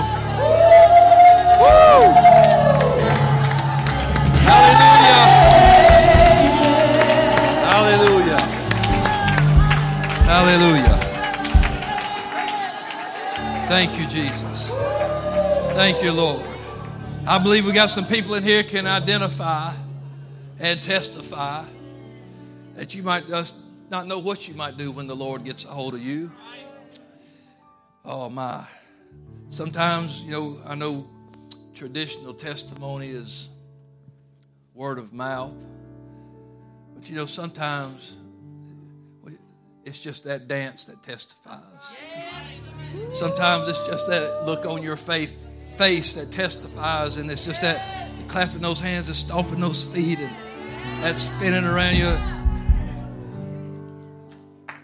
Woo! Hallelujah. Hallelujah. Hallelujah. Thank you, Jesus. Thank you, Lord. I believe we got some people in here can identify and testify that you might just not know what you might do when the Lord gets a hold of you. Oh my. Sometimes, you know, I know traditional testimony is word of mouth. But you know, sometimes it's just that dance that testifies. Sometimes it's just that look on your faith, face that testifies, and it's just that clapping those hands and stomping those feet and that spinning around you.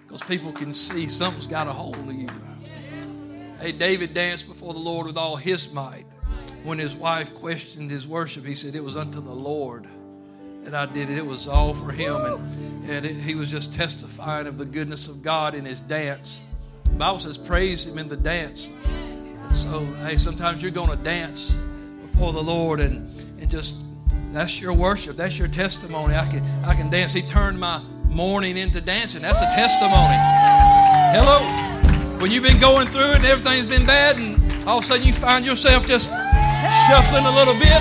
Because people can see something's got a hold of you. Hey, David danced before the Lord with all his might. When his wife questioned his worship, he said, It was unto the Lord that I did it. It was all for him. And, and it, he was just testifying of the goodness of God in his dance. The Bible says, Praise him in the dance. And so, hey, sometimes you're going to dance before the Lord and, and just that's your worship. That's your testimony. I can I can dance. He turned my mourning into dancing. That's a testimony. Hello. When you've been going through it and everything's been bad, and all of a sudden you find yourself just shuffling a little bit.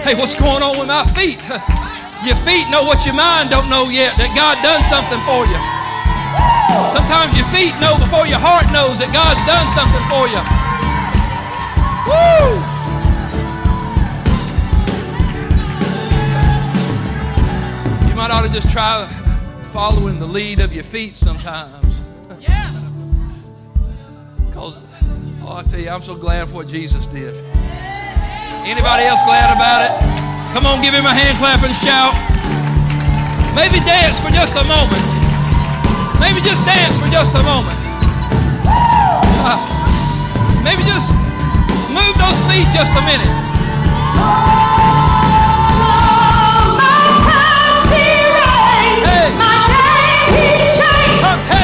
Hey, what's going on with my feet? Your feet know what your mind don't know yet, that God done something for you. Sometimes your feet know before your heart knows that God's done something for you. Woo! You might ought to just try following the lead of your feet sometimes. Yeah. Because, oh, I tell you, I'm so glad for what Jesus did. Anybody else glad about it? Come on, give him a hand clap and shout. Maybe dance for just a moment. Maybe just dance for just a moment. Uh, maybe just move those feet just a minute. Montana.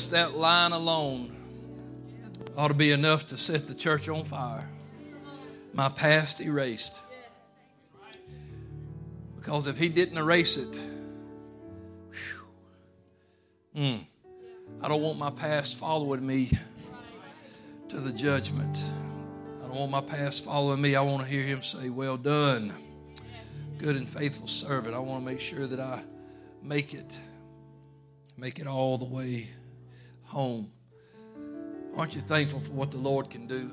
Just that line alone ought to be enough to set the church on fire. My past erased. Because if he didn't erase it, mm, I don't want my past following me to the judgment. I don't want my past following me. I want to hear him say, Well done, good and faithful servant. I want to make sure that I make it, make it all the way home. Aren't you thankful for what the Lord can do?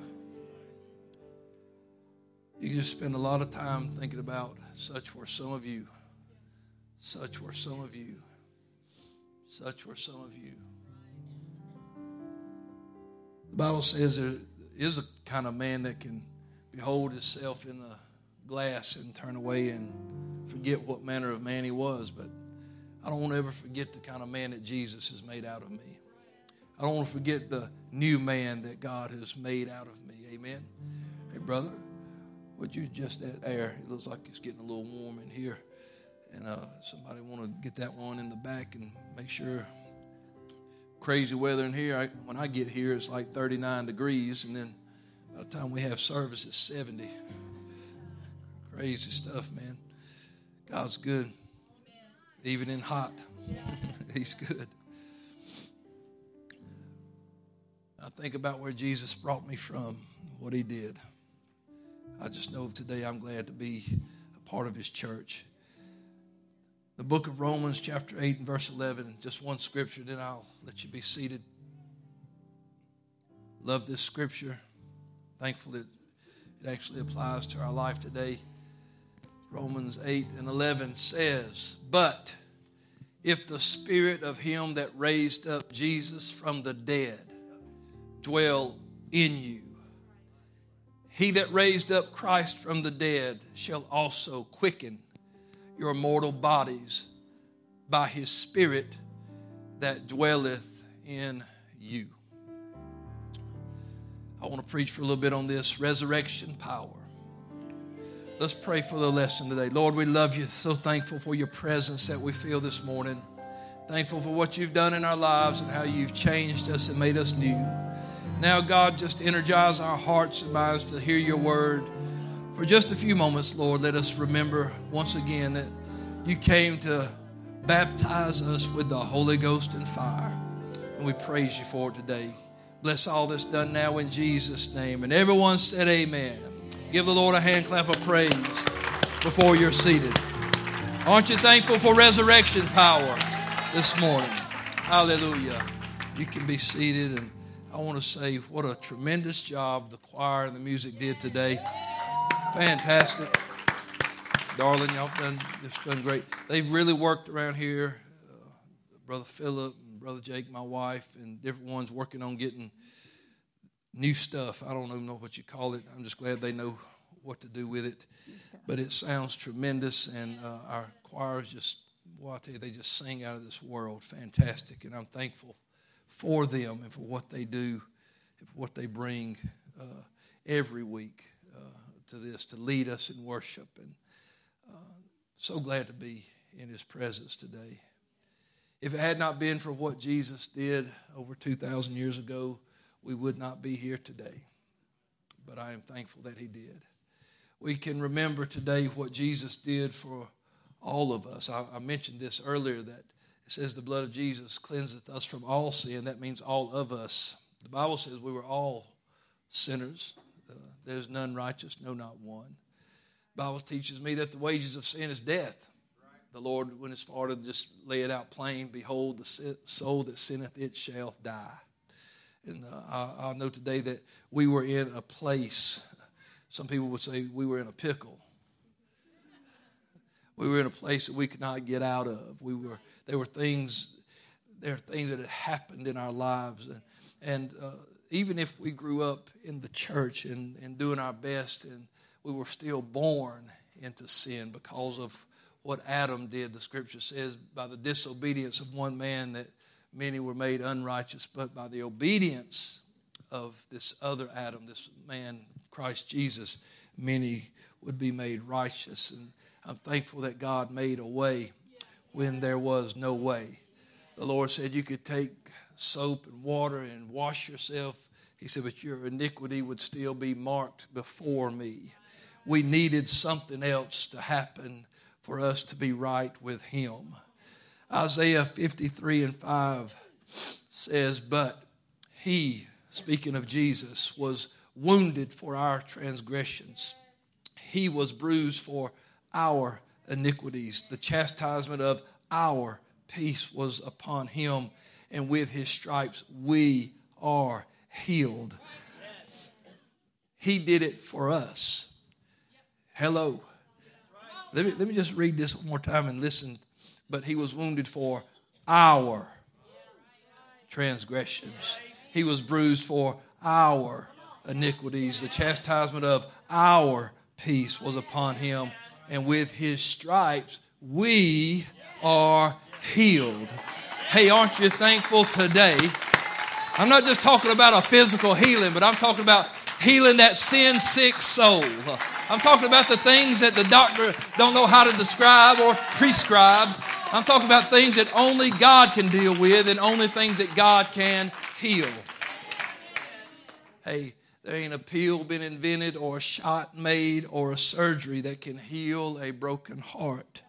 You just spend a lot of time thinking about such were some of you, such were some of you, such were some of you. The Bible says there is a kind of man that can behold himself in the glass and turn away and forget what manner of man he was, but I don't want to ever forget the kind of man that Jesus has made out of me. I don't want to forget the new man that God has made out of me. Amen. Hey, brother, would you just that air? It looks like it's getting a little warm in here. And uh, somebody want to get that one in the back and make sure. Crazy weather in here. I, when I get here, it's like 39 degrees, and then by the time we have service, it's 70. Crazy stuff, man. God's good, even in hot. He's good. I think about where Jesus brought me from, what He did. I just know today I'm glad to be a part of his church. The book of Romans, chapter 8 and verse 11, just one scripture, then I'll let you be seated. Love this scripture. Thankful that it actually applies to our life today. Romans 8 and 11 says, But if the spirit of him that raised up Jesus from the dead dwell in you, he that raised up Christ from the dead shall also quicken your mortal bodies by his Spirit that dwelleth in you. I want to preach for a little bit on this resurrection power. Let's pray for the lesson today. Lord, we love you. So thankful for your presence that we feel this morning. Thankful for what you've done in our lives and how you've changed us and made us new. Now, God, just energize our hearts and minds to hear your word. For just a few moments, Lord, let us remember once again that you came to baptize us with the Holy Ghost and fire. And we praise you for it today. Bless all that's done now in Jesus' name. And everyone said, Amen. Give the Lord a hand clap of praise before you're seated. Aren't you thankful for resurrection power this morning? Hallelujah. You can be seated and I want to say what a tremendous job the choir and the music did today. Fantastic. Darling, y'all done just done great. They've really worked around here. Uh, Brother Philip and Brother Jake, my wife, and different ones working on getting new stuff. I don't even know what you call it. I'm just glad they know what to do with it. But it sounds tremendous, and uh, our choirs just, well, I tell you, they just sing out of this world. Fantastic, and I'm thankful for them and for what they do, and for what they bring uh, every week uh, to this to lead us in worship. And uh, so glad to be in His presence today. If it had not been for what Jesus did over 2,000 years ago, we would not be here today. But I am thankful that He did. We can remember today what Jesus did for all of us. I, I mentioned this earlier that it says the blood of Jesus cleanseth us from all sin. That means all of us. The Bible says we were all sinners. Uh, there's none righteous, no, not one. The Bible teaches me that the wages of sin is death. The Lord went as far to just lay it out plain Behold, the soul that sinneth, it shall die. And uh, I, I know today that we were in a place, some people would say we were in a pickle we were in a place that we could not get out of. We were there were things there are things that had happened in our lives, and, and uh, even if we grew up in the church and, and doing our best, and we were still born into sin because of what Adam did. The Scripture says, by the disobedience of one man, that many were made unrighteous, but by the obedience of this other Adam, this man, Christ Jesus, many would be made righteous. And I'm thankful that God made a way when there was no way. The Lord said you could take soap and water and wash yourself. He said, but your iniquity would still be marked before me. We needed something else to happen for us to be right with Him. Isaiah 53 and 5 says, But He, speaking of Jesus, was wounded for our transgressions, He was bruised for our iniquities. The chastisement of our peace was upon him, and with his stripes we are healed. He did it for us. Hello. Let me, let me just read this one more time and listen. But he was wounded for our transgressions, he was bruised for our iniquities. The chastisement of our peace was upon him, and with his stripes we are healed. Hey, aren't you thankful today? I'm not just talking about a physical healing, but I'm talking about healing that sin sick soul. I'm talking about the things that the doctor don't know how to describe or prescribe. I'm talking about things that only God can deal with and only things that God can heal. Hey, there ain't a pill been invented or a shot made or a surgery that can heal a broken heart.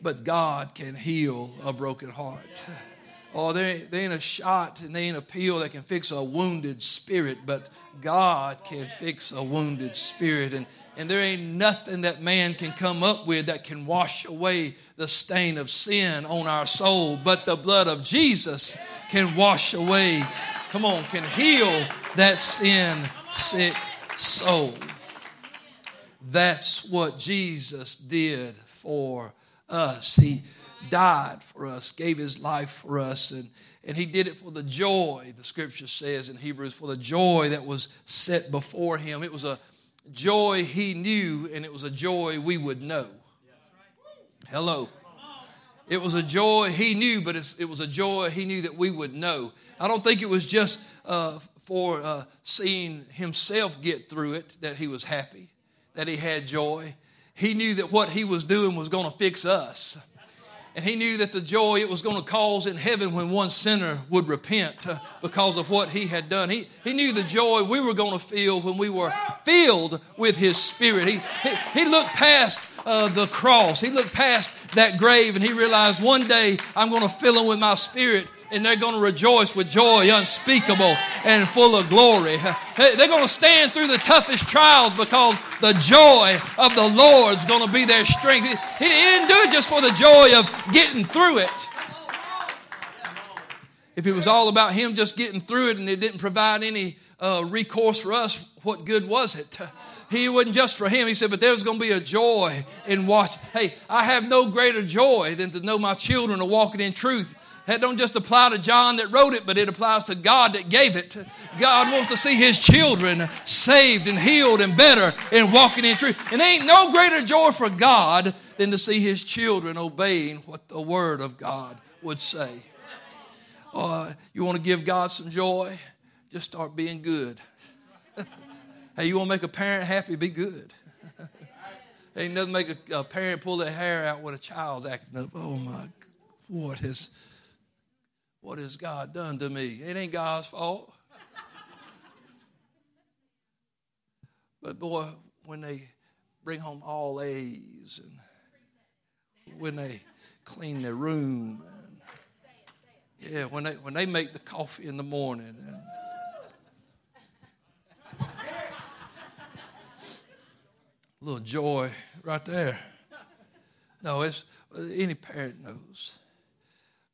But God can heal a broken heart. Oh, there, there ain't a shot and there ain't a pill that can fix a wounded spirit, but God can fix a wounded spirit. And, and there ain't nothing that man can come up with that can wash away the stain of sin on our soul, but the blood of Jesus can wash away, come on, can heal that sin sick soul. That's what Jesus did for us. He died for us, gave his life for us, and, and he did it for the joy, the scripture says in Hebrews, for the joy that was set before him. It was a joy he knew, and it was a joy we would know. Hello. It was a joy he knew, but it was a joy he knew that we would know. I don't think it was just uh, for uh, seeing himself get through it that he was happy, that he had joy. He knew that what he was doing was going to fix us. And he knew that the joy it was going to cause in heaven when one sinner would repent uh, because of what he had done. He, he knew the joy we were going to feel when we were filled with his spirit. He, he, he looked past uh, the cross, he looked past that grave, and he realized one day I'm going to fill him with my spirit and they're going to rejoice with joy unspeakable and full of glory. They're going to stand through the toughest trials because the joy of the Lord is going to be their strength. He didn't do it just for the joy of getting through it. If it was all about Him just getting through it and it didn't provide any uh, recourse for us, what good was it? He wasn't just for him. He said, but there's going to be a joy in watch. Hey, I have no greater joy than to know my children are walking in truth that don't just apply to John that wrote it, but it applies to God that gave it. God wants to see his children saved and healed and better and walking in truth. And ain't no greater joy for God than to see his children obeying what the word of God would say. Uh, you want to give God some joy? Just start being good. hey, you want to make a parent happy? Be good. Ain't nothing make a, a, parent pull their hair out when a child's acting up. Oh my, what has what has God done to me? It ain't God's fault. but boy, when they bring home all A's and when they clean their room and yeah, when they when they make the coffee in the morning and little joy right there. No, it's any parent knows.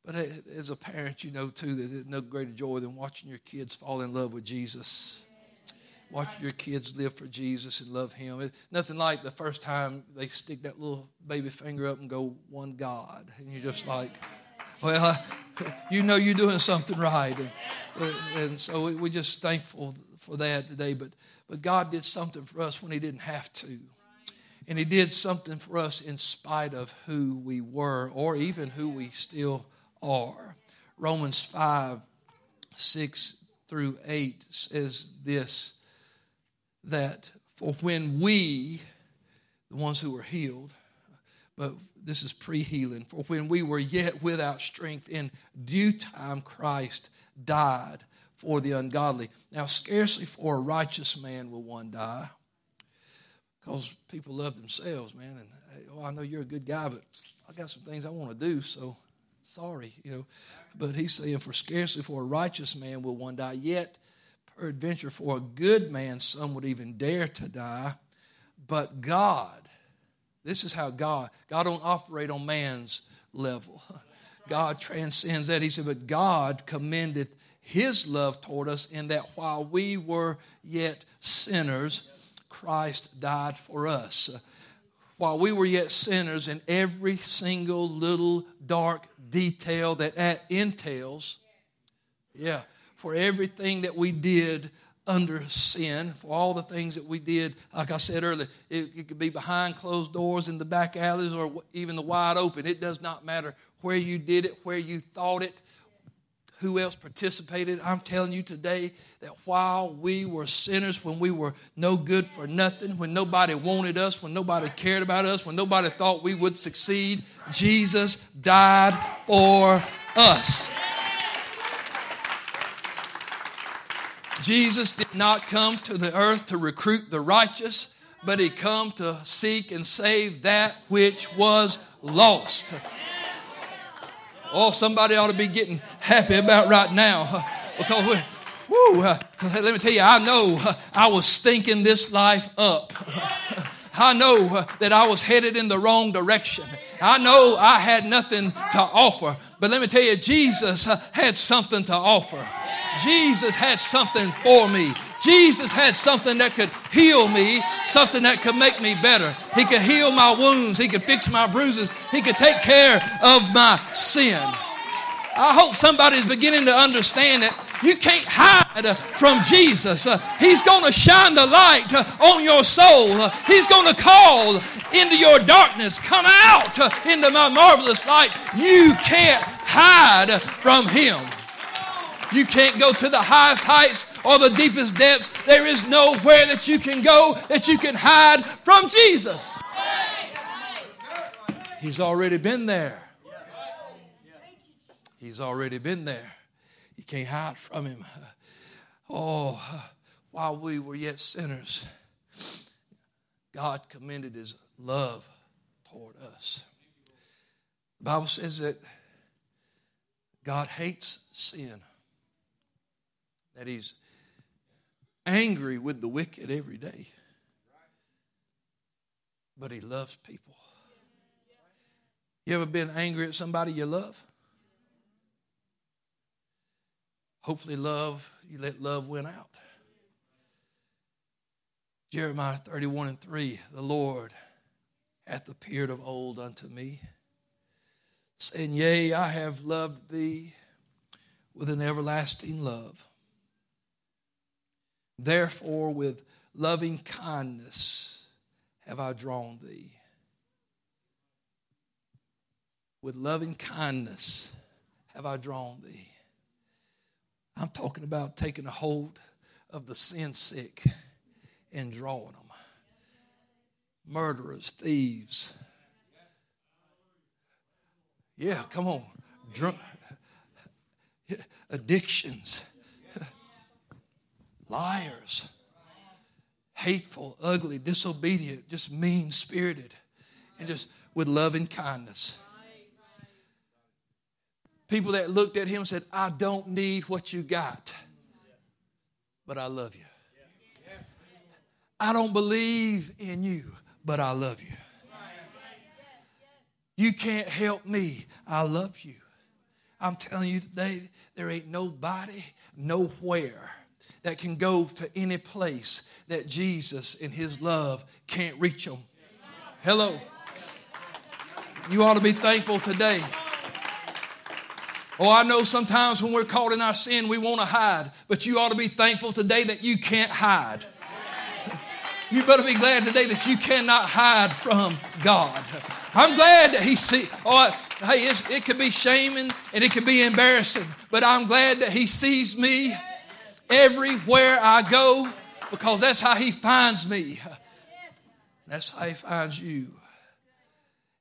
But as a parent, you know too that there's no greater joy than watching your kids fall in love with Jesus. Watching your kids live for Jesus and love Him. Nothing like the first time they stick that little baby finger up and go, one God. And you're just like, well, you know you're doing something right. And, and so we're just thankful for that today. But, but God did something for us when He didn't have to. And He did something for us in spite of who we were or even who we still are. Romans 5 6 through 8 says this that for when we, the ones who were healed, but this is pre healing, for when we were yet without strength, in due time Christ died for the ungodly. Now, scarcely for a righteous man will one die, because people love themselves, man. And hey, oh, I know you're a good guy, but I got some things I want to do, so Sorry, you know. But he's saying, For scarcely for a righteous man will one die, yet peradventure for a good man some would even dare to die. But God, this is how God, God don't operate on man's level. God transcends that. He said, But God commendeth his love toward us in that while we were yet sinners, Christ died for us. While we were yet sinners, in every single little dark detail that that entails, yeah, for everything that we did under sin, for all the things that we did, like I said earlier, it, it, could be behind closed doors in the back alleys or even the wide open. It does not matter where you did it, where you thought it, who else participated. I'm telling you today that while we were sinners, when we were no good for nothing, when nobody wanted us, when nobody cared about us, when nobody thought we would succeed, Jesus died for us. Jesus did not come to the earth to recruit the righteous, but he come to seek and save that which was lost. Oh, somebody ought to be getting happy about right now because whoo, let me tell you, I know I was stinking this life up. I know that I was headed in the wrong direction. I know I had nothing to offer. But let me tell you, Jesus had something to offer. Jesus had something for me. Jesus had something that could heal me, something that could make me better. He could heal my wounds, He could fix my bruises, He could take care of my sin. I hope somebody's beginning to understand that you can't hide from Jesus. Uh, he's going to shine the light uh, on your soul. Uh, he's going to call into your darkness. Come out into my marvelous light. You can't hide from Him. You can't go to the highest heights or the deepest depths. There is nowhere that you can go that you can hide from Jesus. He's already been there. He's already been there. You can't hide from him. Oh, while we were yet sinners, God commended his love toward us. The Bible says that God hates sin that he's angry with the wicked every day. But he loves people. You ever been angry at somebody you love? Hopefully, love, you let love win out. Jeremiah 31 and 3 The Lord hath appeared of old unto me, saying, Yea, I have loved thee with an everlasting love. Therefore, with loving kindness have I drawn thee. With loving kindness have I drawn thee. I'm talking about taking a hold of the sin sick and drawing them. Murderers, thieves. Yeah, come on. Drunk, addictions liars, hateful, ugly, disobedient, just mean spirited, and just with loving kindness. People that looked at him said, I don't need what you got, but I love you. I don't believe in you, but I love you. You can't help me. I love you. I'm telling you today, there ain't nobody, nowhere that can go to any place that Jesus in his love can't reach them. Hello. You ought to be thankful today. Oh, I know sometimes when we're caught in our sin, we want to hide, but you ought to be thankful today that you can't hide. You better be glad today that you cannot hide from God. I'm glad that He see. Oh, hey, it could be shaming and it could be embarrassing, but I'm glad that He sees me everywhere I go because that's how He finds me. That's how He finds you.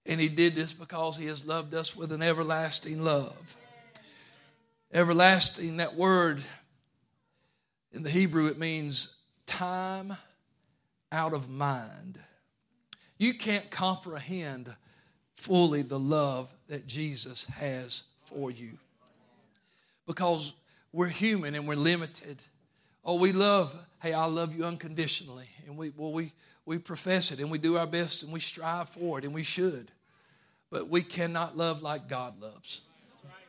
And He did this because He has loved us with an everlasting love. Everlasting, that word in the Hebrew, it means time out of mind. You can't comprehend fully the love that Jesus has for you because we're human and we're limited. Oh, we love, hey, I love you unconditionally. And we, well, we, we profess it and we do our best and we strive for it and we should. but we cannot love like God loves.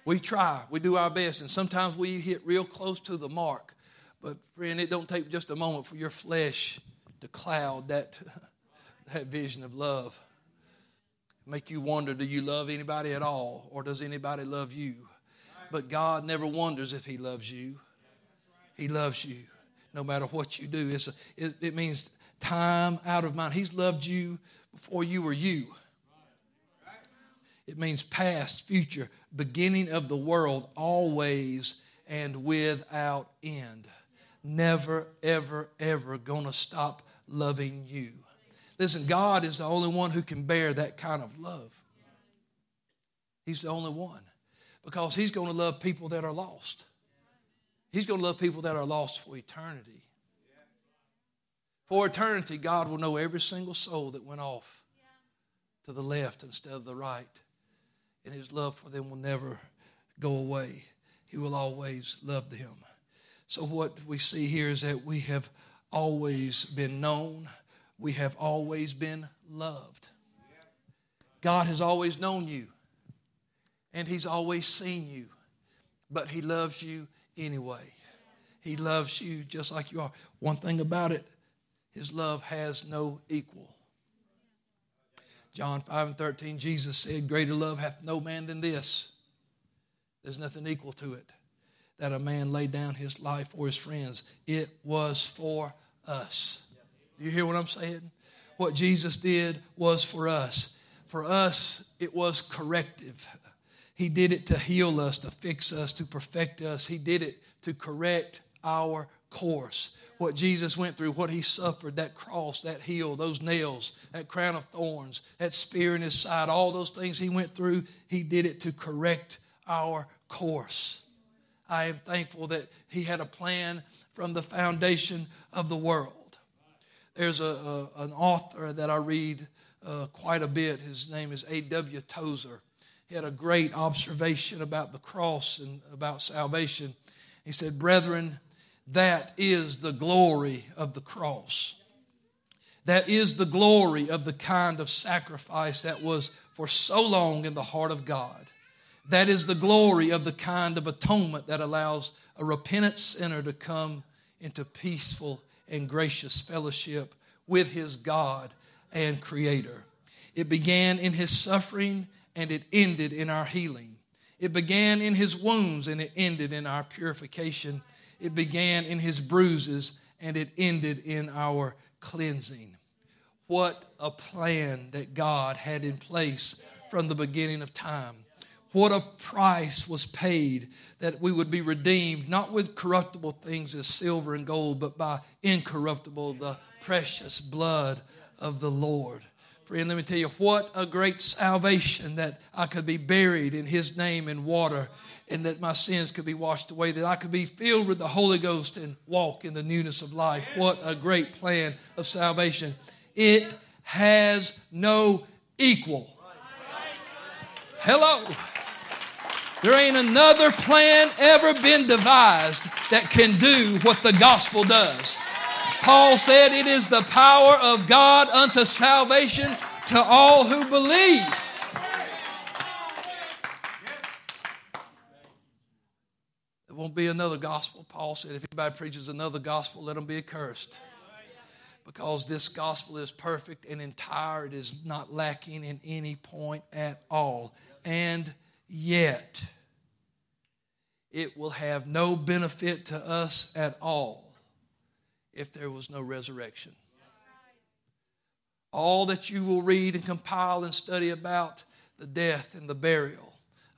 We try, we do our best, and sometimes we hit real close to the mark. But friend, it don't take just a moment for your flesh to cloud that, that vision of love. Make you wonder, do you love anybody at all, or does anybody love you? But God never wonders if He loves you. He loves you no matter what you do. It's a, it, it means time out of mind. He's loved you before you were you. It means past, future, beginning of the world, always and without end. Never, ever, ever gonna stop loving you. Listen, God is the only one who can bear that kind of love. He's the only one because He's gonna love people that are lost. He's gonna love people that are lost for eternity. For eternity, God will know every single soul that went off to the left instead of the right and his love for them will never go away. He will always love them. So, what we see here is that we have always been known, we have always been loved. God has always known you, and He's always seen you, but He loves you anyway. He loves you just like you are. One thing about it, His love has no equal. John 5 and 13, Jesus said, Greater love hath no man than this. There's nothing equal to it. That a man laid down his life for his friends. It was for us. Do you hear what I'm saying? What Jesus did was for us. For us, it was corrective. He did it to heal us, to fix us, to perfect us. He did it to correct our course what Jesus went through, what he suffered, that cross, that heel, those nails, that crown of thorns, that spear in his side, all those things he went through, he did it to correct our course. I am thankful that he had a plan from the foundation of the world. There's a, a an author that I read uh, quite a bit. His name is A.W. Tozer. He had a great observation about the cross and about salvation. He said, Brethren, that is the glory of the cross. That is the glory of the kind of sacrifice that was for so long in the heart of God. That is the glory of the kind of atonement that allows a repentant sinner to come into peaceful and gracious fellowship with his God and Creator. It began in his suffering and it ended in our healing. It began in his wounds and it ended in our purification it began in his bruises and it ended in our cleansing. What a plan that God had in place from the beginning of time. What a price was paid that we would be redeemed, not with corruptible things as silver and gold, but by incorruptible, the precious blood of the Lord. Friend, let me tell you what a great salvation that I could be buried in His name in water and that my sins could be washed away, that I could be filled with the Holy Ghost and walk in the newness of life. What a great plan of salvation. It has no equal. Hello. There ain't another plan ever been devised that can do what the gospel does. Paul said it is the power of God unto salvation to all who believe. There won't be another gospel. Paul said, if anybody preaches another gospel, let them be accursed. Because this gospel is perfect and entire, it is not lacking in any point at all. And yet, it will have no benefit to us at all if there was no resurrection. All that you will read and compile and study about the death and the burial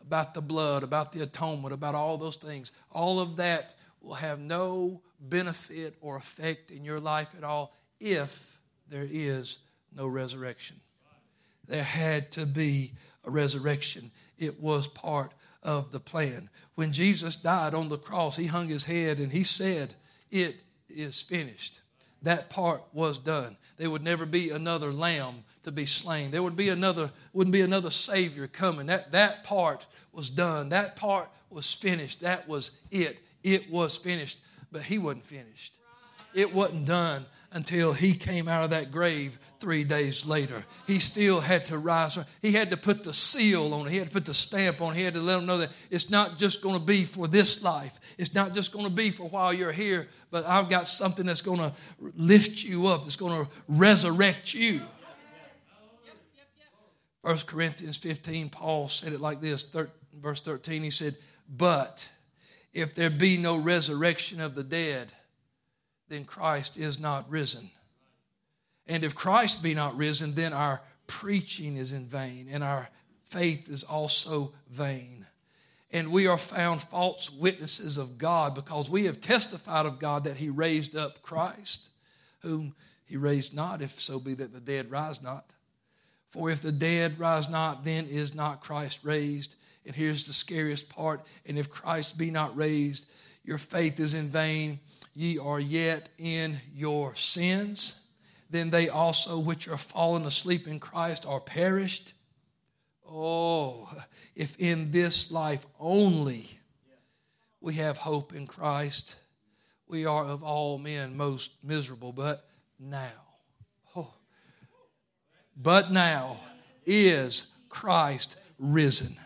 about the blood, about the atonement, about all those things. All of that will have no benefit or effect in your life at all if there is no resurrection. There had to be a resurrection, it was part of the plan. When Jesus died on the cross, he hung his head and he said, It is finished. That part was done. There would never be another lamb to be slain. There would be another, wouldn't be another Savior coming. That, that part was done. That part was finished. That was it. It was finished. But he wasn't finished. It wasn't done until he came out of that grave three days later. He still had to rise. He had to put the seal on it. He had to put the stamp on it. He had to let them know that it's not just going to be for this life. It's not just going to be for while you're here, but I've got something that's going to lift you up. that's going to resurrect you. 1 Corinthians 15, Paul said it like this, verse 13. He said, But if there be no resurrection of the dead, then Christ is not risen. And if Christ be not risen, then our preaching is in vain, and our faith is also vain. And we are found false witnesses of God because we have testified of God that He raised up Christ, whom He raised not, if so be that the dead rise not. For if the dead rise not, then is not Christ raised. And here's the scariest part. And if Christ be not raised, your faith is in vain ye are yet in your sins, then they also which are fallen asleep in Christ are perished. Oh, if in this life only we have hope in Christ, we are of all men most miserable. But now, oh, but now is Christ risen.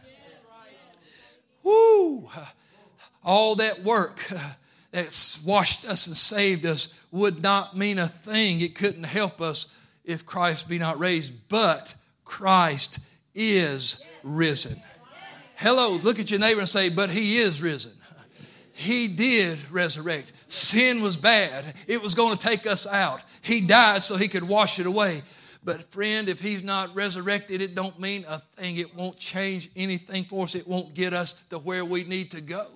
Woo! All that work that's washed us and saved us would not mean a thing. It couldn't help us if Christ be not raised. But Christ is risen. Hello, look at your neighbor and say, But he is risen. He did resurrect. Sin was bad. It was going to take us out. He died so he could wash it away. But friend, if he's not resurrected, it don't mean a thing. It won't change anything for us. It won't get us to where we need to go.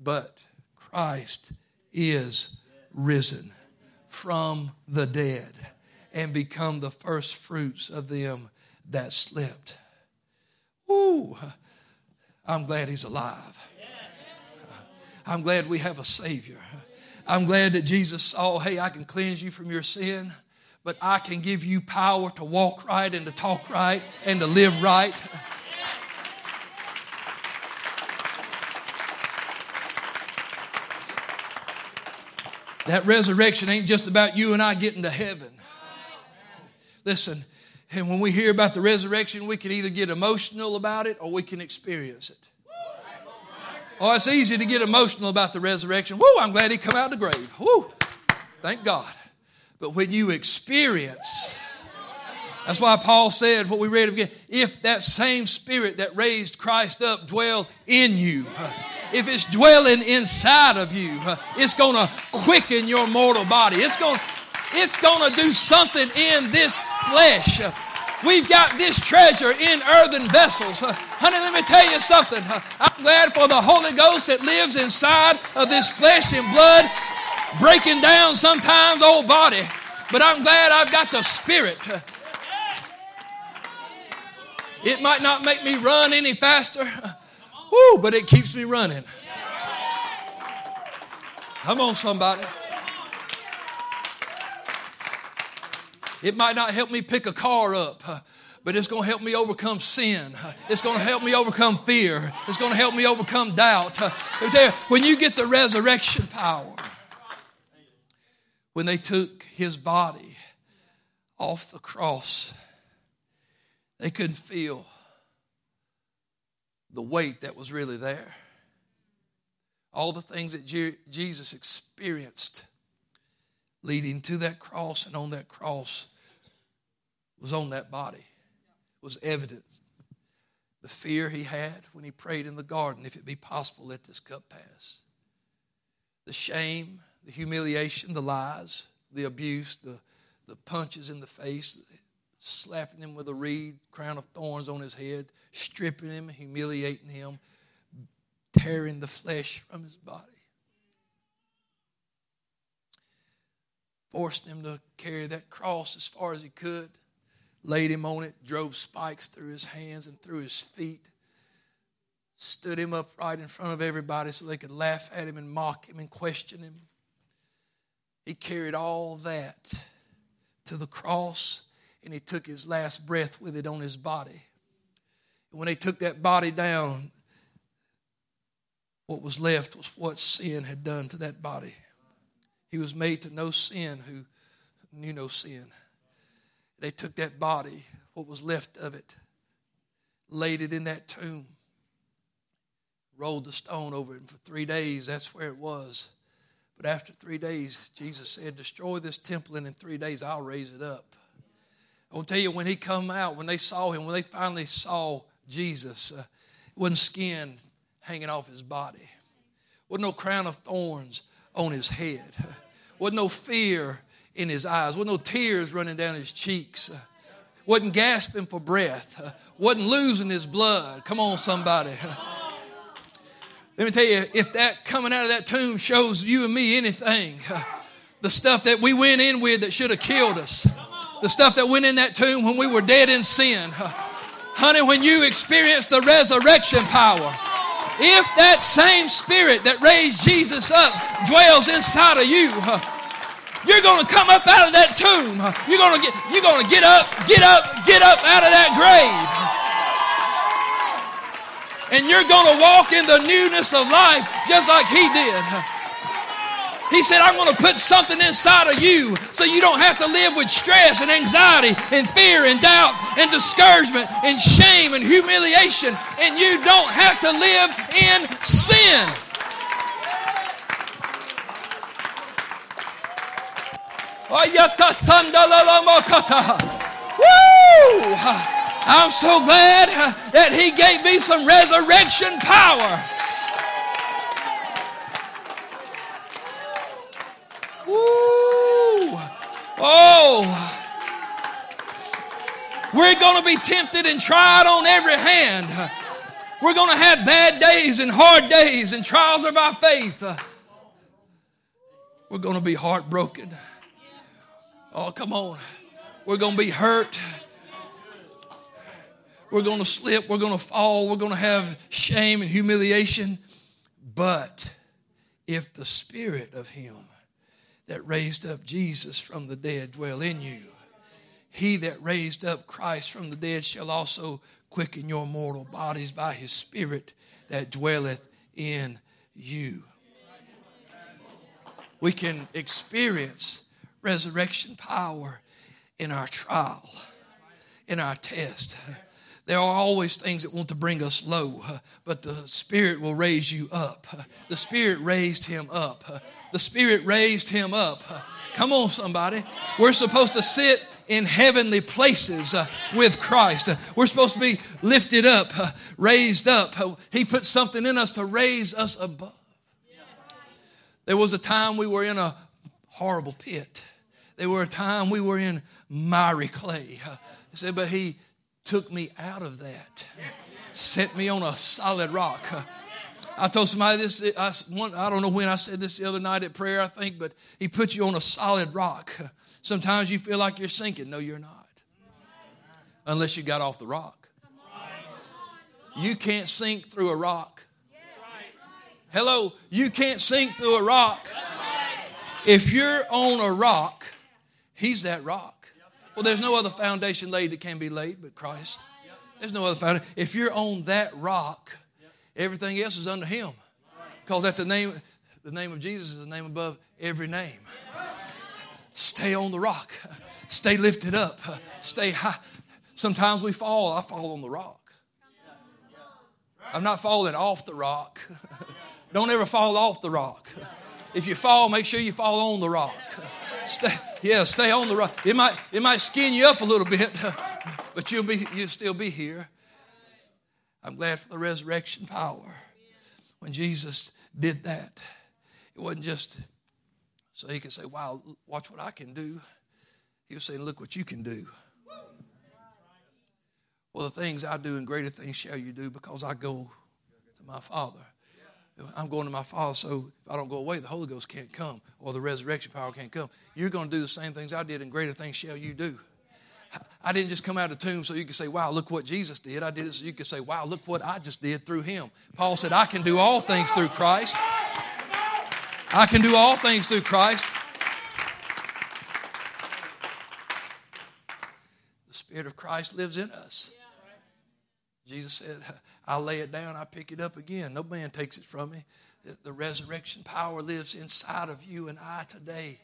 But Christ is risen from the dead and become the first fruits of them that slept. Ooh, I'm glad he's alive. I'm glad we have a Savior. I'm glad that Jesus saw, hey, I can cleanse you from your sin, but I can give you power to walk right and to talk right and to live right. That resurrection ain't just about you and I getting to heaven. Listen, and when we hear about the resurrection, we can either get emotional about it or we can experience it. Oh, it's easy to get emotional about the resurrection. Woo, I'm glad he come out of the grave. Woo, thank God. But when you experience, that's why Paul said what we read again, if that same spirit that raised Christ up dwell in you if it's dwelling inside of you, it's going to quicken your mortal body. It's going it's going to do something in this flesh. We've got this treasure in earthen vessels. Honey, let me tell you something. I'm glad for the Holy Ghost that lives inside of this flesh and blood, breaking down sometimes old body. But I'm glad I've got the Spirit. It might not make me run any faster. Woo, but it keeps me running. Come on, somebody. It might not help me pick a car up, but it's going to help me overcome sin. It's going to help me overcome fear. It's going to help me overcome doubt. When you get the resurrection power, when they took his body off the cross, they couldn't feel the weight that was really there. All the things that Jesus experienced leading to that cross and on that cross was on that body, was evident. The fear he had when he prayed in the garden, if it be possible, let this cup pass. The shame, the humiliation, the lies, the abuse, the, the punches in the face, slapping him with a reed, crown of thorns on his head, stripping him, humiliating him, tearing the flesh from his body. Forced him to carry that cross as far as he could, laid him on it, drove spikes through his hands and through his feet, stood him up right in front of everybody so they could laugh at him and mock him and question him. He carried all that to the cross and he took his last breath with it on his body. And when they took that body down, what was left was what sin had done to that body. He was made to know sin who knew no sin. They took that body, what was left of it, laid it in that tomb, rolled the stone over it, and for three days, that's where it was. But after three days, Jesus said, Destroy this temple, and in three days, I'll raise it up. I will tell you, when he come out, when they saw him, when they finally saw Jesus, uh, wasn't skin hanging off his body. Wasn't no crown of thorns on his head. Wasn't no fear in his eyes. Wasn't no tears running down his cheeks. Wasn't gasping for breath. Wasn't losing his blood. Come on, somebody. Let me tell you, if that coming out of that tomb shows you and me anything, the stuff that we went in with that should have killed us, the stuff that went in that tomb when we were dead in sin, honey, when you experience the resurrection power, if that same spirit that raised Jesus up dwells inside of you, you're going to come up out of that tomb. You're going to get you're going to get up, get up, get up out of that grave. And you're going to walk in the newness of life just like he did. He said, I'm going to put something inside of you so you don't have to live with stress and anxiety and fear and doubt and discouragement and shame and humiliation. And you don't have to live in sin. Woo! I'm so glad that He gave me some resurrection power. Woo! Oh! We're going to be tempted and tried on every hand. We're going to have bad days and hard days and trials of our faith. We're going to be heartbroken. Oh, come on. We're going to be hurt. We're going to slip. We're going to fall. We're going to have shame and humiliation. But if the Spirit of Him that raised up Jesus from the dead dwell in you. He that raised up Christ from the dead shall also quicken your mortal bodies by his Spirit that dwelleth in you. We can experience resurrection power in our trial, in our test. There are always things that want to bring us low, but the Spirit will raise you up. The Spirit raised him up the Spirit raised him up. Come on, somebody. We're supposed to sit in heavenly places uh, with Christ. We're supposed to be lifted up, uh, raised up. He put something in us to raise us above. There was a time we were in a horrible pit. There were a time we were in miry clay. He said, but he took me out of that, set me on a solid rock. I told somebody this, I, one, I don't know when I said this the other night at prayer, I think, but he put you on a solid rock. Sometimes you feel like you're sinking. No, you're not. Unless you got off the rock. You can't sink through a rock. Hello, you can't sink through a rock. If you're on a rock, he's that rock. Well, there's no other foundation laid that can be laid but Christ. There's no other foundation. If you're on that rock, Everything else is under him. Because at the name, the name of Jesus is the name above every name. Stay on the rock. Stay lifted up. Stay high. Sometimes we fall. I fall on the rock. I'm not falling off the rock. Don't ever fall off the rock. If you fall, make sure you fall on the rock. Stay, yeah, stay on the rock. It might, it might skin you up a little bit, but you'll be, you'll still be here. I'm glad for the resurrection power. When Jesus did that, it wasn't just so he could say, Wow, watch what I can do. He was saying, Look what you can do. Well, the things I do and greater things shall you do because I go to my Father. I'm going to my Father, so if I don't go away, the Holy Ghost can't come or the resurrection power can't come. You're going to do the same things I did and greater things shall you do. I didn't just come out of the tomb so you could say, wow, look what Jesus did. I did it so you could say, wow, look what I just did through him. Paul said, I can do all things through Christ. I can do all things through Christ. The Spirit of Christ lives in us. Jesus said, I lay it down, I pick it up again. No man takes it from me. the resurrection power lives inside of you and I today.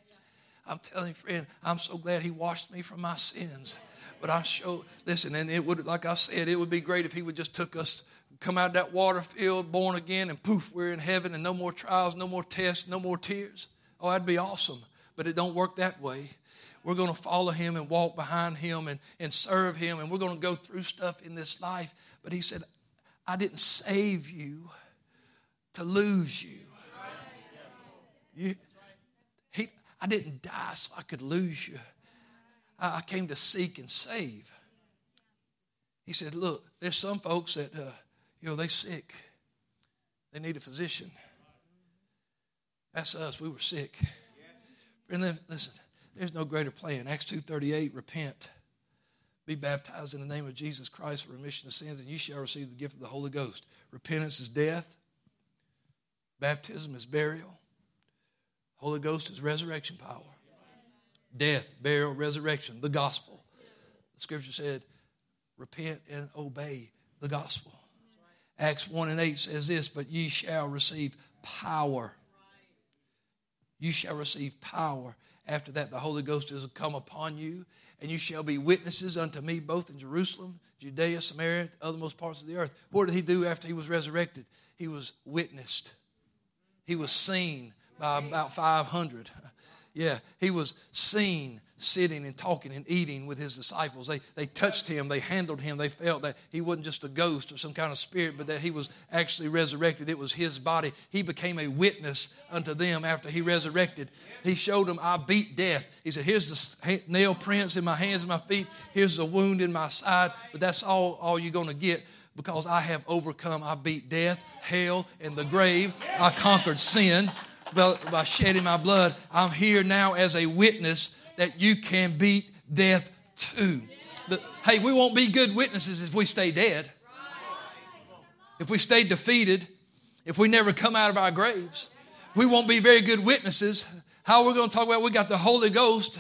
I'm telling you, friend, I'm so glad He washed me from my sins. But I show, listen, and it would, like I said, it would be great if He would just took us, come out of that water field, born again, and poof, we're in heaven, and no more trials, no more tests, no more tears. Oh, that'd be awesome. But it don't work that way. We're going to follow Him and walk behind Him and, and serve Him, and we're going to go through stuff in this life. But He said, I didn't save you to lose you. you I didn't die so I could lose you. I, came to seek and save. He said, Look, there's some folks that, uh, you know, they sick. They need a physician. That's us. We were sick. And listen, there's no greater plan. Acts 2.38, repent. Be baptized in the name of Jesus Christ for remission of sins, and you shall receive the gift of the Holy Ghost. Repentance is death. Baptism is burial. Holy Ghost is resurrection power. Death, burial, resurrection, the gospel. The scripture said, repent and obey the gospel. Acts 1 and 8 says this, but ye shall receive power. You shall receive power. After that, the Holy Ghost is come upon you, and you shall be witnesses unto me both in Jerusalem, Judea, Samaria, the othermost parts of the earth. What did he do after he was resurrected? He was witnessed. He was seen by about 500. Yeah, he was seen sitting and talking and eating with his disciples. They, they touched him, they handled him, they felt that he wasn't just a ghost or some kind of spirit, but that he was actually resurrected. It was his body. He became a witness unto them after he resurrected. He showed them, I beat death. He said, Here's the nail prints in my hands and my feet, here's the wound in my side, but that's all, all you're going to get because I have overcome. I beat death, hell, and the grave. I conquered sin by shedding my blood. I'm here now as a witness that you can beat death too. The, hey, we won't be good witnesses if we stay dead. If we stay defeated, if we never come out of our graves, we won't be very good witnesses. How are we going to talk about we got the Holy Ghost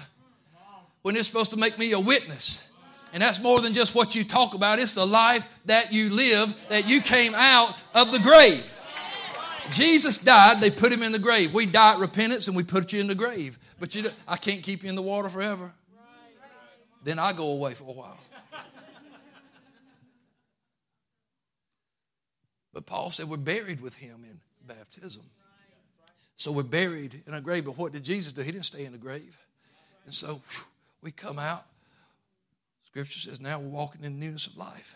when it's supposed to make me a witness? And that's more than just what you talk about. It's the life that you live, that you came out of the grave. Jesus died, they put him in the grave. We die at repentance and we put you in the grave. But you, I can't keep you in the water forever. Then I go away for a while. But Paul said we're buried with him in baptism. So we're buried in a grave. But what did Jesus do? He didn't stay in the grave. And so we come out Scripture says now we're walking in newness of life.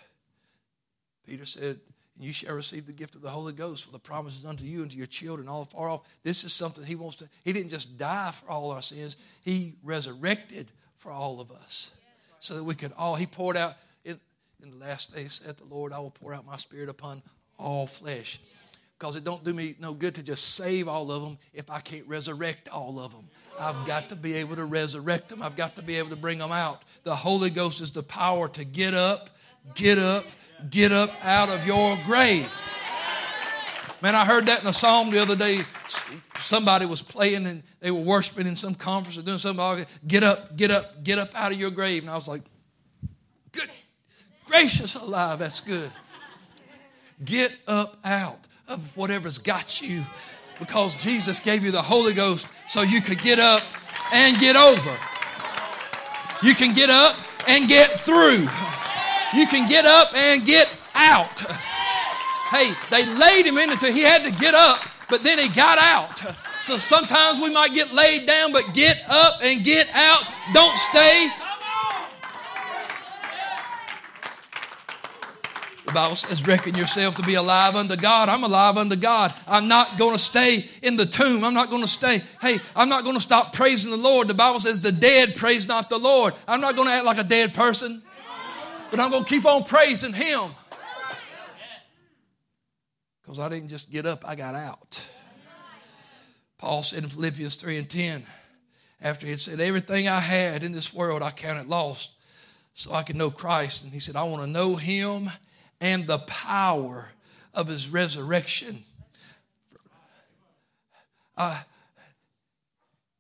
Peter said, you shall receive the gift of the Holy Ghost, for the promises unto you and to your children all far off. This is something He wants to. He didn't just die for all our sins; He resurrected for all of us, so that we could all. He poured out in, in the last days. Said the Lord, I will pour out my Spirit upon all flesh, because it don't do me no good to just save all of them if I can't resurrect all of them. I've got to be able to resurrect them. I've got to be able to bring them out. The Holy Ghost is the power to get up, get up, get up out of your grave. Man, I heard that in a psalm the other day. Somebody was playing and they were worshiping in some conference or doing something. Get up, get up, get up out of your grave. And I was like, good gracious alive, that's good. Get up out of whatever's got you because Jesus gave you the Holy Ghost so you could get up and get over. You can get up and get through. You can get up and get out. Hey, they laid him in until he had to get up, but then he got out. So sometimes we might get laid down, but get up and get out. Don't stay The Bible says, reckon yourself to be alive unto God. I'm alive unto God. I'm not going to stay in the tomb. I'm not going to stay. Hey, I'm not going to stop praising the Lord. The Bible says, the dead praise not the Lord. I'm not going to act like a dead person, but I'm going to keep on praising Him. Because I didn't just get up, I got out. Paul said in Philippians 3 and 10, after he had said, Everything I had in this world I counted lost so I could know Christ. And he said, I want to know Him and the power of his resurrection. Uh,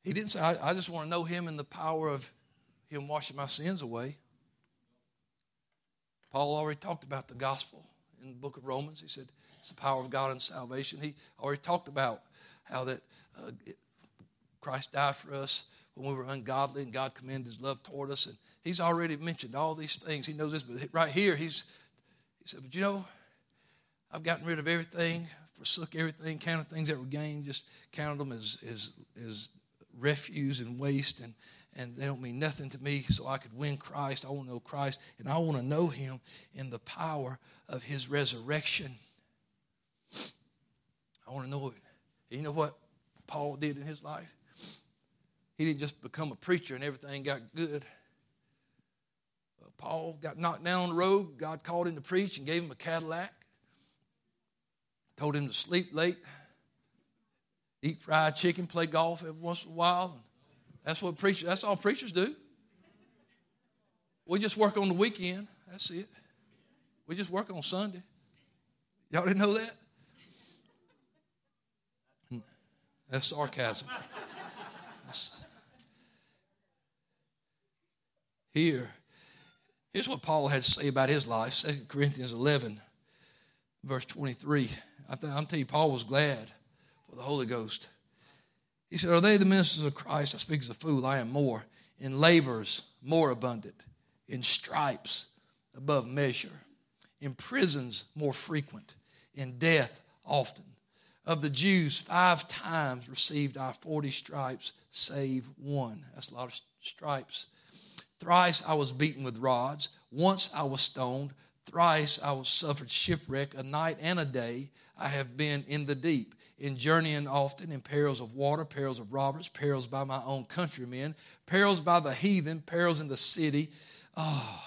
he didn't say, I, I just want to know him and the power of him washing my sins away. Paul already talked about the gospel in the book of Romans. He said it's the power of God and salvation. He already talked about how that uh, Christ died for us when we were ungodly and God commended his love toward us. And he's already mentioned all these things. He knows this, but right here, he's, he said, But you know, I've gotten rid of everything, forsook everything, counted things that were gained, just counted them as, as, as refuse and waste, and, and they don't mean nothing to me, so I could win Christ. I want to know Christ, and I want to know him in the power of his resurrection. I want to know it. You know what Paul did in his life? He didn't just become a preacher and everything got good. Paul got knocked down on the road. God called him to preach and gave him a Cadillac. Told him to sleep late, eat fried chicken, play golf every once in a while. That's what preachers, that's all preachers do. We just work on the weekend. That's it. We just work on Sunday. Y'all didn't know that? That's sarcasm. That's, here, here's what Paul had to say about his life 2 Corinthians 11, verse 23. I I'm telling you, Paul was glad for the Holy Ghost. He said, Are they the ministers of Christ? I speak as a fool, I am more. In labors, more abundant. In stripes, above measure. In prisons, more frequent. In death, often. Of the Jews, five times received I 40 stripes, save one. That's a lot of stripes. Thrice I was beaten with rods. Once I was stoned. Thrice I was suffered shipwreck. A night and a day I have been in the deep, in journeying often, in perils of water, perils of robbers, perils by my own countrymen, perils by the heathen, perils in the city, oh,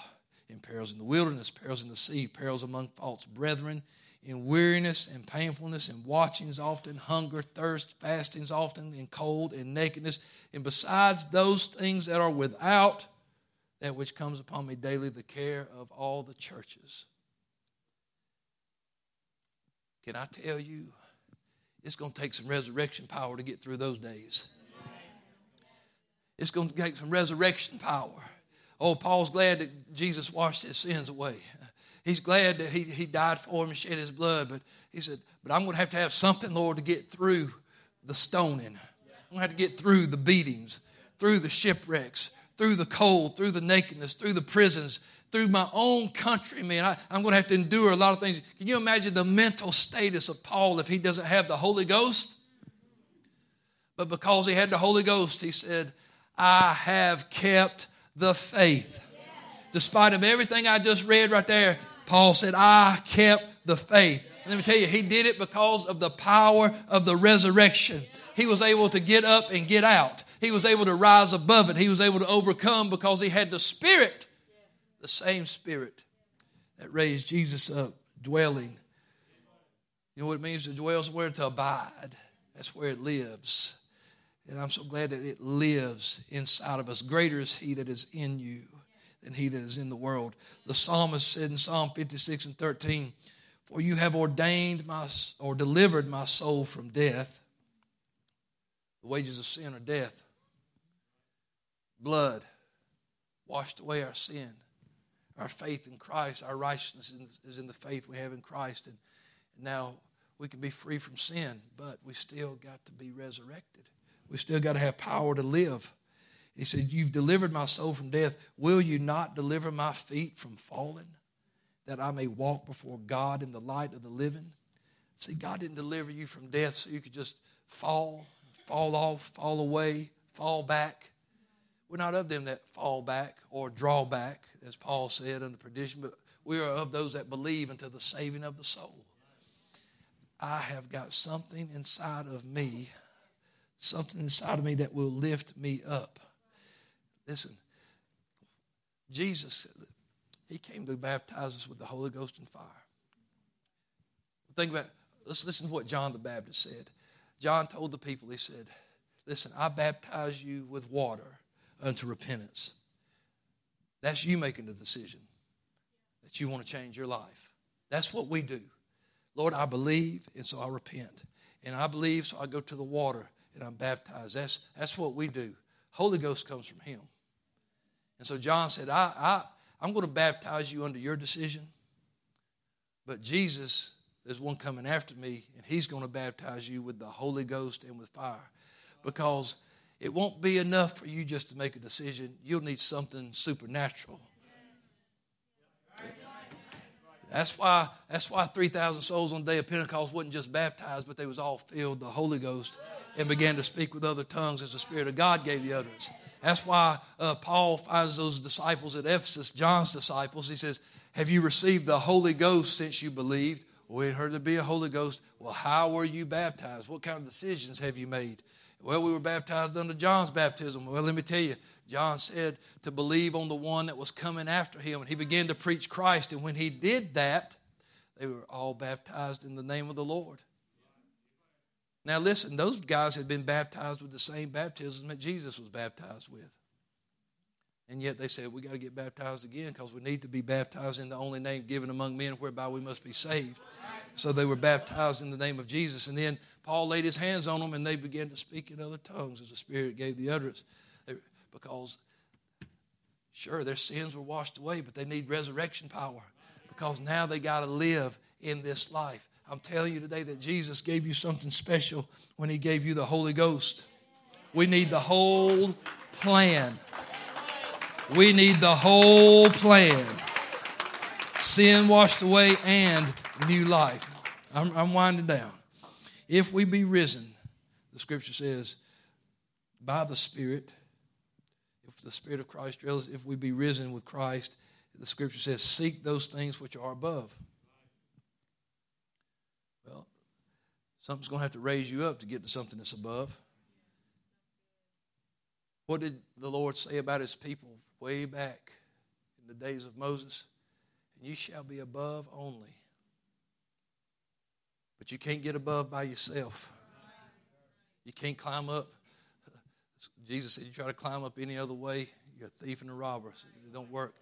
in perils in the wilderness, perils in the sea, perils among false brethren, in weariness and painfulness, and watchings often, hunger, thirst, fastings often, in cold and nakedness, and besides those things that are without, that which comes upon me daily, the care of all the churches. Can I tell you, it's going to take some resurrection power to get through those days. It's going to take some resurrection power. Oh, Paul's glad that Jesus washed his sins away. He's glad that he, he died for him and shed his blood, but he said, But I'm going to have to have something, Lord, to get through the stoning. I'm going to have to get through the beatings, through the shipwrecks, through the cold, through the nakedness, through the prisons, through my own country, man. I, am going to have to endure a lot of things. Can you imagine the mental status of Paul if he doesn't have the Holy Ghost? But because he had the Holy Ghost, he said, I have kept the faith. Despite of everything I just read right there, Paul said, I kept the faith. And let me tell you, he did it because of the power of the resurrection. He was able to get up and get out. He was able to rise above it. He was able to overcome because he had the Spirit, the same Spirit that raised Jesus up, dwelling. You know what it means to dwell? Is where to abide. That's where it lives. And I'm so glad that it lives inside of us. Greater is He that is in you than He that is in the world. The psalmist said in Psalm 56 and 13, For you have ordained my or delivered my soul from death. The wages of sin are death blood washed away our sin. Our faith in Christ, our righteousness is in the faith we have in Christ. And now we can be free from sin, but we still got to be resurrected. We still got to have power to live. He said, You've delivered my soul from death. Will you not deliver my feet from falling, that I may walk before God in the light of the living? See, God didn't deliver you from death so you could just fall, fall off, fall away, fall back. We're not of them that fall back or draw back, as Paul said, under perdition, but we are of those that believe unto the saving of the soul. I have got something inside of me, something inside of me that will lift me up. Listen, Jesus, He came to baptize us with the Holy Ghost and fire. Think about, let's listen to what John the Baptist said. John told the people, he said, Listen, I baptize you with water unto repentance. That's you making the decision that you want to change your life. That's what we do. Lord, I believe, and so I repent. And I believe, so I go to the water and I'm baptized. That's, that's what we do. Holy Ghost comes from Him. And so John said, I, I, I'm going to baptize you under your decision. But Jesus, there's one coming after me, and he's going to baptize you with the Holy Ghost and with fire. Because it won't be enough for you just to make a decision. You'll need something supernatural. That's why, that's why 3,000 souls on the day of Pentecost wasn't just baptized, but they was all filled the Holy Ghost and began to speak with other tongues as the Spirit of God gave the utterance. That's why uh, Paul finds those disciples at Ephesus, John's disciples. He says, Have you received the Holy Ghost since you believed? We heard there be a Holy Ghost. Well, how were you baptized? What kind of decisions have you made? Well, we were baptized under John's baptism. Well, let me tell you, John said to believe on the one that was coming after him, and he began to preach Christ. And when he did that, they were all baptized in the name of the Lord. Now, listen, those guys had been baptized with the same baptism that Jesus was baptized with. And yet they said, we got to get baptized again because we need to be baptized in the only name given among men whereby we must be saved. So they were baptized in the name of Jesus. And then Paul laid his hands on them and they began to speak in other tongues as the Spirit gave the utterance. Because, sure, their sins were washed away, but they need resurrection power because now they got to live in this life. I'm telling you today that Jesus gave you something special when He gave you the Holy Ghost. We need the whole plan. We need the whole plan. Sin washed away and new life. I'm, I'm winding down. If we be risen, the scripture says, by the Spirit, if the Spirit of Christ dwells, if we be risen with Christ, the scripture says, seek those things which are above. Well, something's going to have to raise you up to get to something that's above. What did the Lord say about his people way back in the days of Moses? And you shall be above only. But you can't get above by yourself. You can't climb up. Jesus said, You try to climb up any other way, you're a thief and a robber. So it don't work.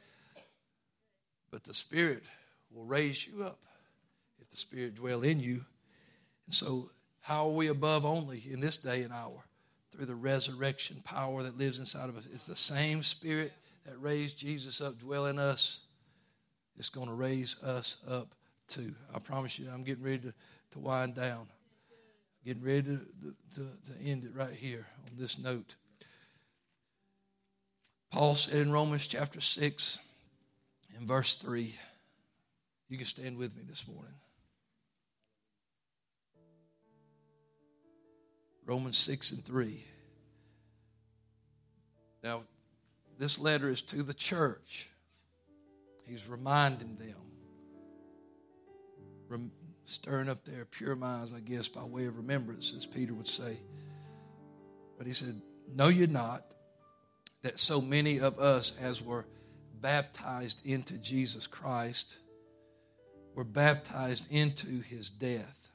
But the Spirit will raise you up if the Spirit dwell in you. And so, how are we above only in this day and hour? Through the resurrection power that lives inside of us. It's the same Spirit that raised Jesus up, dwell in us. It's going to raise us up too. I promise you, I'm getting ready to, to wind down. Getting ready to, to, to end it right here on this note. Paul said in Romans chapter 6 in verse 3, you can stand with me this morning. Romans 6 and 3. Now, this letter is to the church. He's reminding them, stirring up their pure minds, I guess, by way of remembrance, as Peter would say. But he said, No, you're not, that so many of us, as were baptized into Jesus Christ, were baptized into his death.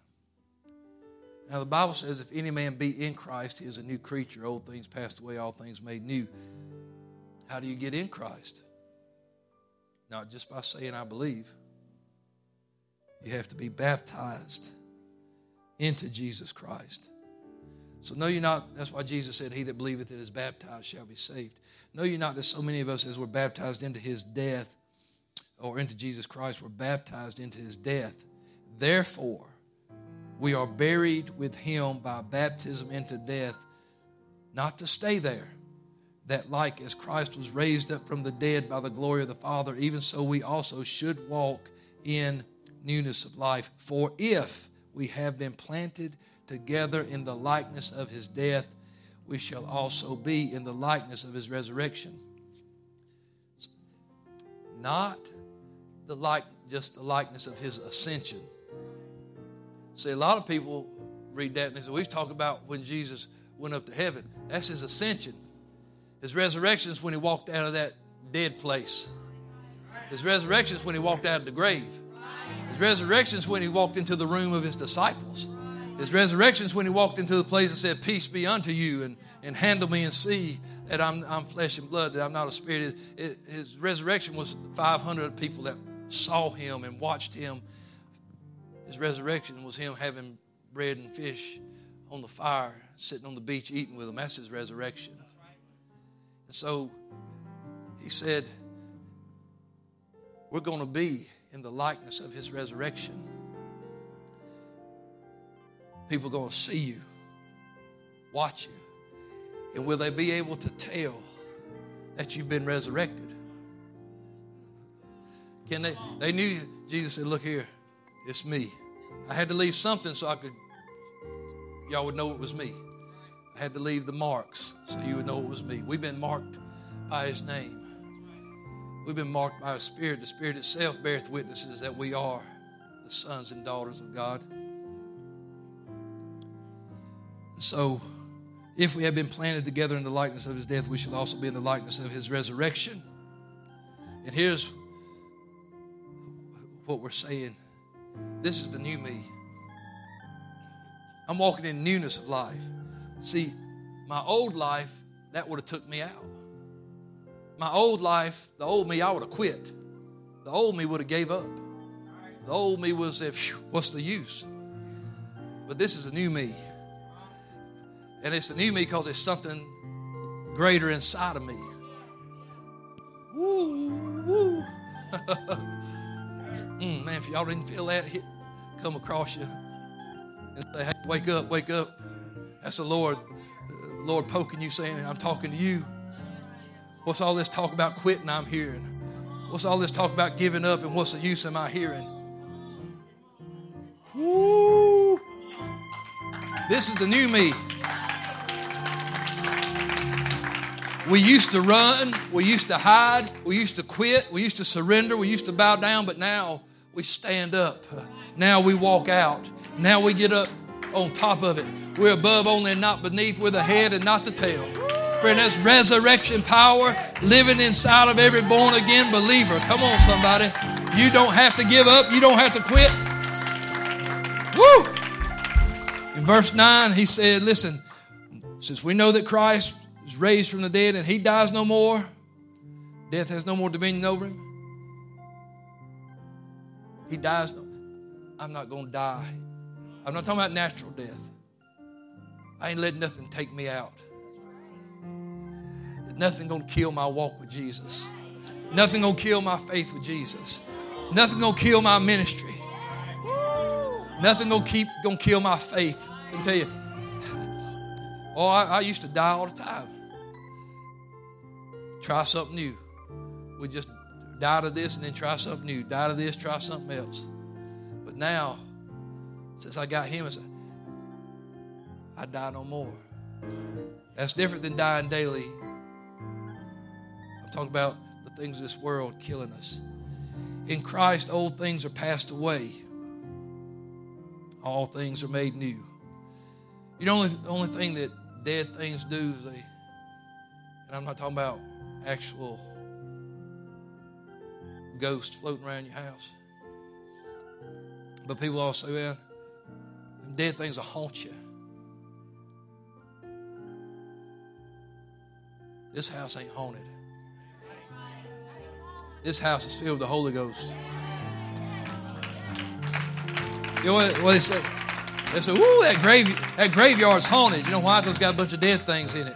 Now, the Bible says, if any man be in Christ, he is a new creature. Old things passed away, all things made new. How do you get in Christ? Not just by saying, I believe. You have to be baptized into Jesus Christ. So, no, you're not. That's why Jesus said, He that believeth and is baptized shall be saved. No, you're not. There's so many of us as we're baptized into His death or into Jesus Christ, we're baptized into His death. Therefore, we are buried with him by baptism into death, not to stay there. That, like as Christ was raised up from the dead by the glory of the Father, even so we also should walk in newness of life. For if we have been planted together in the likeness of his death, we shall also be in the likeness of his resurrection. Not the like, just the likeness of his ascension See, a lot of people read that and they say, we talk about when Jesus went up to heaven. That's his ascension. His resurrection is when he walked out of that dead place. His resurrection is when he walked out of the grave. His resurrection is when he walked into the room of his disciples. His resurrection is when he walked into the place and said, Peace be unto you, and, and handle me and see that I'm, I'm flesh and blood, that I'm not a spirit. It, his resurrection was 500 people that saw him and watched him his resurrection was him having bread and fish on the fire, sitting on the beach eating with them. That's his resurrection. So he said, We're going to be in the likeness of his resurrection, people are going to see you, watch you, and will they be able to tell that you've been resurrected? Can they? They knew Jesus said, "Look here, it's me." I had to leave something so I could, y'all would know it was me. Had to leave the marks so you would know it was me. We've been marked by His name. We've been marked by His Spirit. The Spirit itself beareth witnesses that we are the sons and daughters of God. So, if we have been planted together in the likeness of His death, we shall also be in the likeness of His resurrection. And here's what we're saying this is the new me. I'm walking in newness of life. See, my old life, that would have took me out. My old life, the old me, I would have quit. The old me would have gave up. The old me was, if what's the use? But this is a new me. And it's the new me because it's something greater inside of me. Woo, woo. Mm, man, if y'all didn't feel that hit, come across you and say, hey, wake up, wake up. That's the Lord, Lord poking you, saying, I'm talking to you. What's all this talk about quitting I'm hearing? What's all this talk about giving up and what's the use am I hearing? Woo! This is the new me. We used to run, we used to hide, we used to quit, we used to surrender, we used to bow down, but now we stand up. Now we walk out. Now we get up on top of it. We're above only and not beneath. We're the head and not the tail. Friend, that's resurrection power living inside of every born again believer. Come on, somebody. You don't have to give up, you don't have to quit. Woo! In verse 9, he said, Listen, since we know that Christ is raised from the dead and he dies no more, death has no more dominion over him. He dies. No, I'm not going to die. I'm not talking about natural death. I ain't letting nothing take me out. Nothing to kill my walk with Jesus. Nothing to kill my faith with Jesus. Nothing to kill my ministry. Nothing to keep to kill my faith. Let me tell you. Oh, I, I used to die all the time. Try something new. We just die to this and then try something new. Die to this, try something else. But now, since I got him, I die no more. That's different than dying daily. I'm talking about the things of this world killing us. In Christ, old things are passed away. All things are made new. You know, the only, thing that dead things do is they, and I'm not talking about actual ghosts floating around your house. But people also, man, dead things will haunt you. This house ain't haunted. This house is filled with the Holy Ghost. You know what, what they said? They said, "Ooh, that grave that graveyard's haunted." You know why? Because it's got a bunch of dead things in it.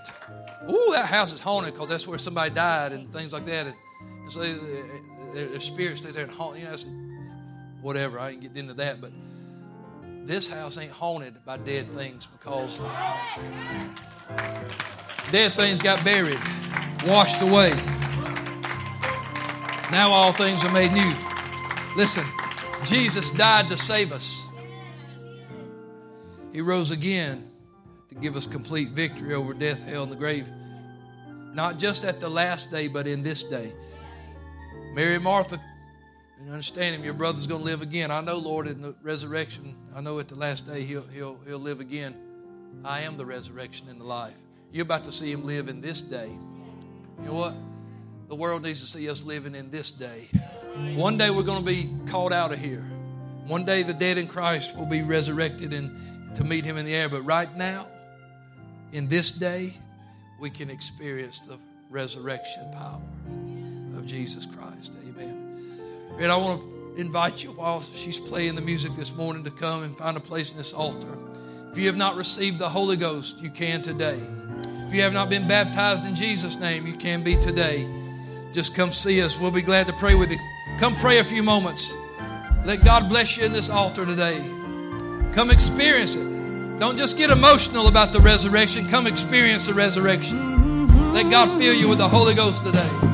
Ooh, that house is haunted because that's where somebody died and things like that. And, so they, they, their spirit stays there and haunt. You know, that's whatever. I ain't getting into that, but this house ain't haunted by dead things because dead things got buried, washed away. Now all things are made new. Listen, Jesus died to save us. He rose again to give us complete victory over death, hell, and the grave. Not just at the last day, but in this day. Mary and Martha, and understand him, your brother's going to live again. I know, Lord, in the resurrection, I know at the last day he'll, he'll, he'll live again. I am the resurrection and the life. You're about to see him live in this day. You know what? The world needs to see us living in this day. One day we're going to be called out of here. One day the dead in Christ will be resurrected and to meet him in the air. But right now, in this day, we can experience the resurrection power of Jesus Christ. And I want to invite you while she's playing the music this morning to come and find a place in this altar. If you have not received the Holy Ghost, you can today. If you have not been baptized in Jesus' name, you can be today. Just come see us. We'll be glad to pray with you. Come pray a few moments. Let God bless you in this altar today. Come experience it. Don't just get emotional about the resurrection. Come experience the resurrection. Let God fill you with the Holy Ghost today.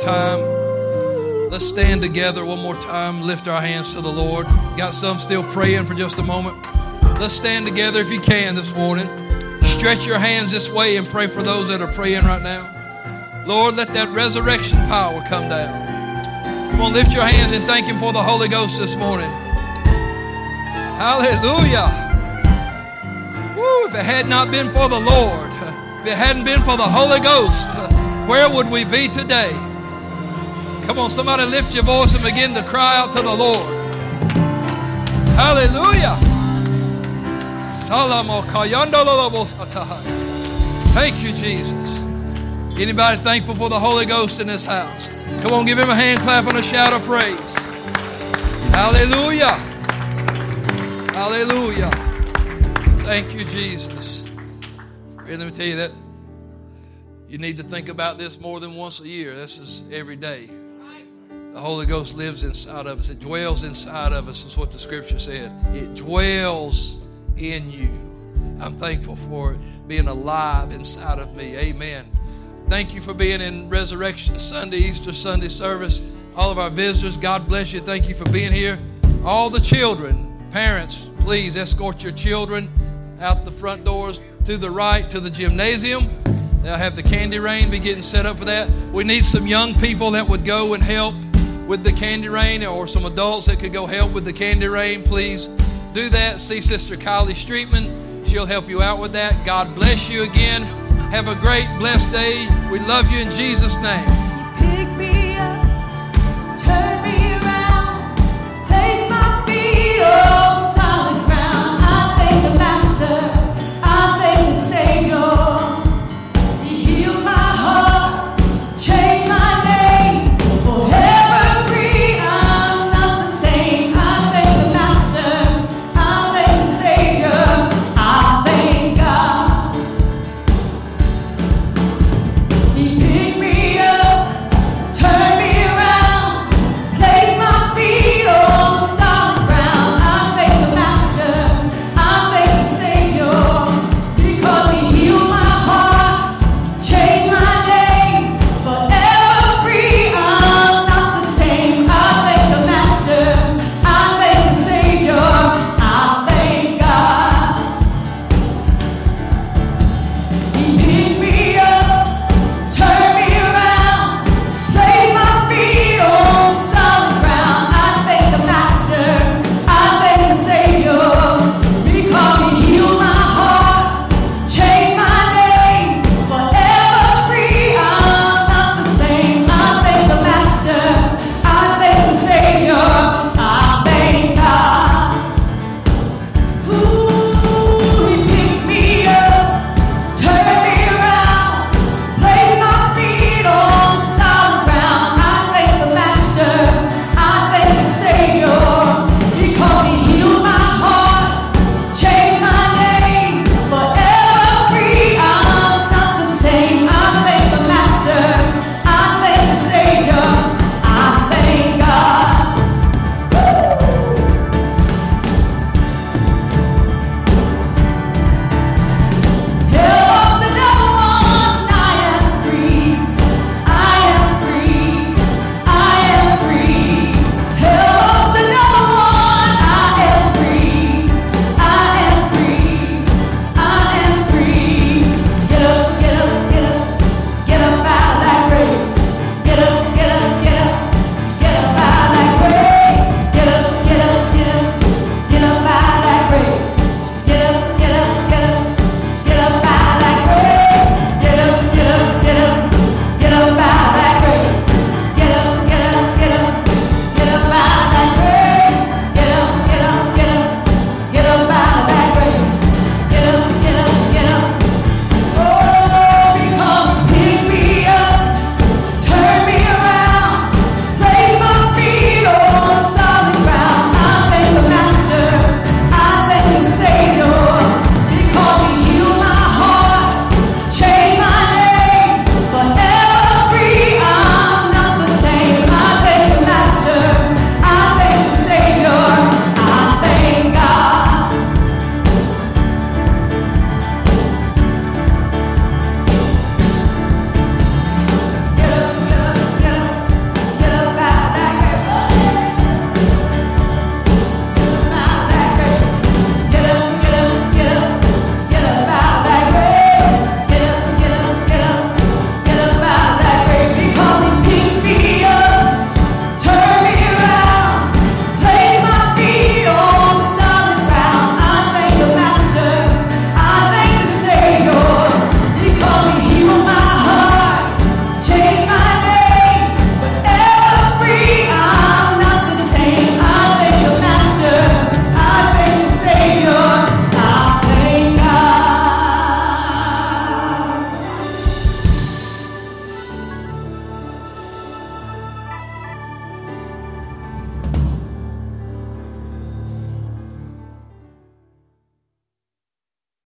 Time. Let's stand together one more time. Lift our hands to the Lord. Got some still praying for just a moment. Let's stand together if you can this morning. Stretch your hands this way and pray for those that are praying right now. Lord, let that resurrection power come down. Come on, lift your hands and thank Him for the Holy Ghost this morning. Hallelujah. Woo, if it had not been for the Lord, if it hadn't been for the Holy Ghost, where would we be today? Come on, somebody lift your voice and begin to cry out to the Lord. Hallelujah. Thank you, Jesus. Anybody thankful for the Holy Ghost in this house? Come on, give him a hand clap and a shout of praise. Hallelujah. Hallelujah. Thank you, Jesus. let me tell you that you need to think about this more than once a year. This is every day. The Holy Ghost lives inside of us. It dwells inside of us, is what the scripture said. It dwells in you. I'm thankful for it being alive inside of me. Amen. Thank you for being in Resurrection Sunday, Easter Sunday service. All of our visitors, God bless you. Thank you for being here. All the children, parents, please escort your children out the front doors to the right to the gymnasium. They'll have the candy rain be getting set up for that. We need some young people that would go and help with the candy rain or some adults that could go help with the candy rain. Please do that. See Sister Kylie Streetman. She'll help you out with that. God bless you again. Have a great, blessed day. We love you in Jesus' name.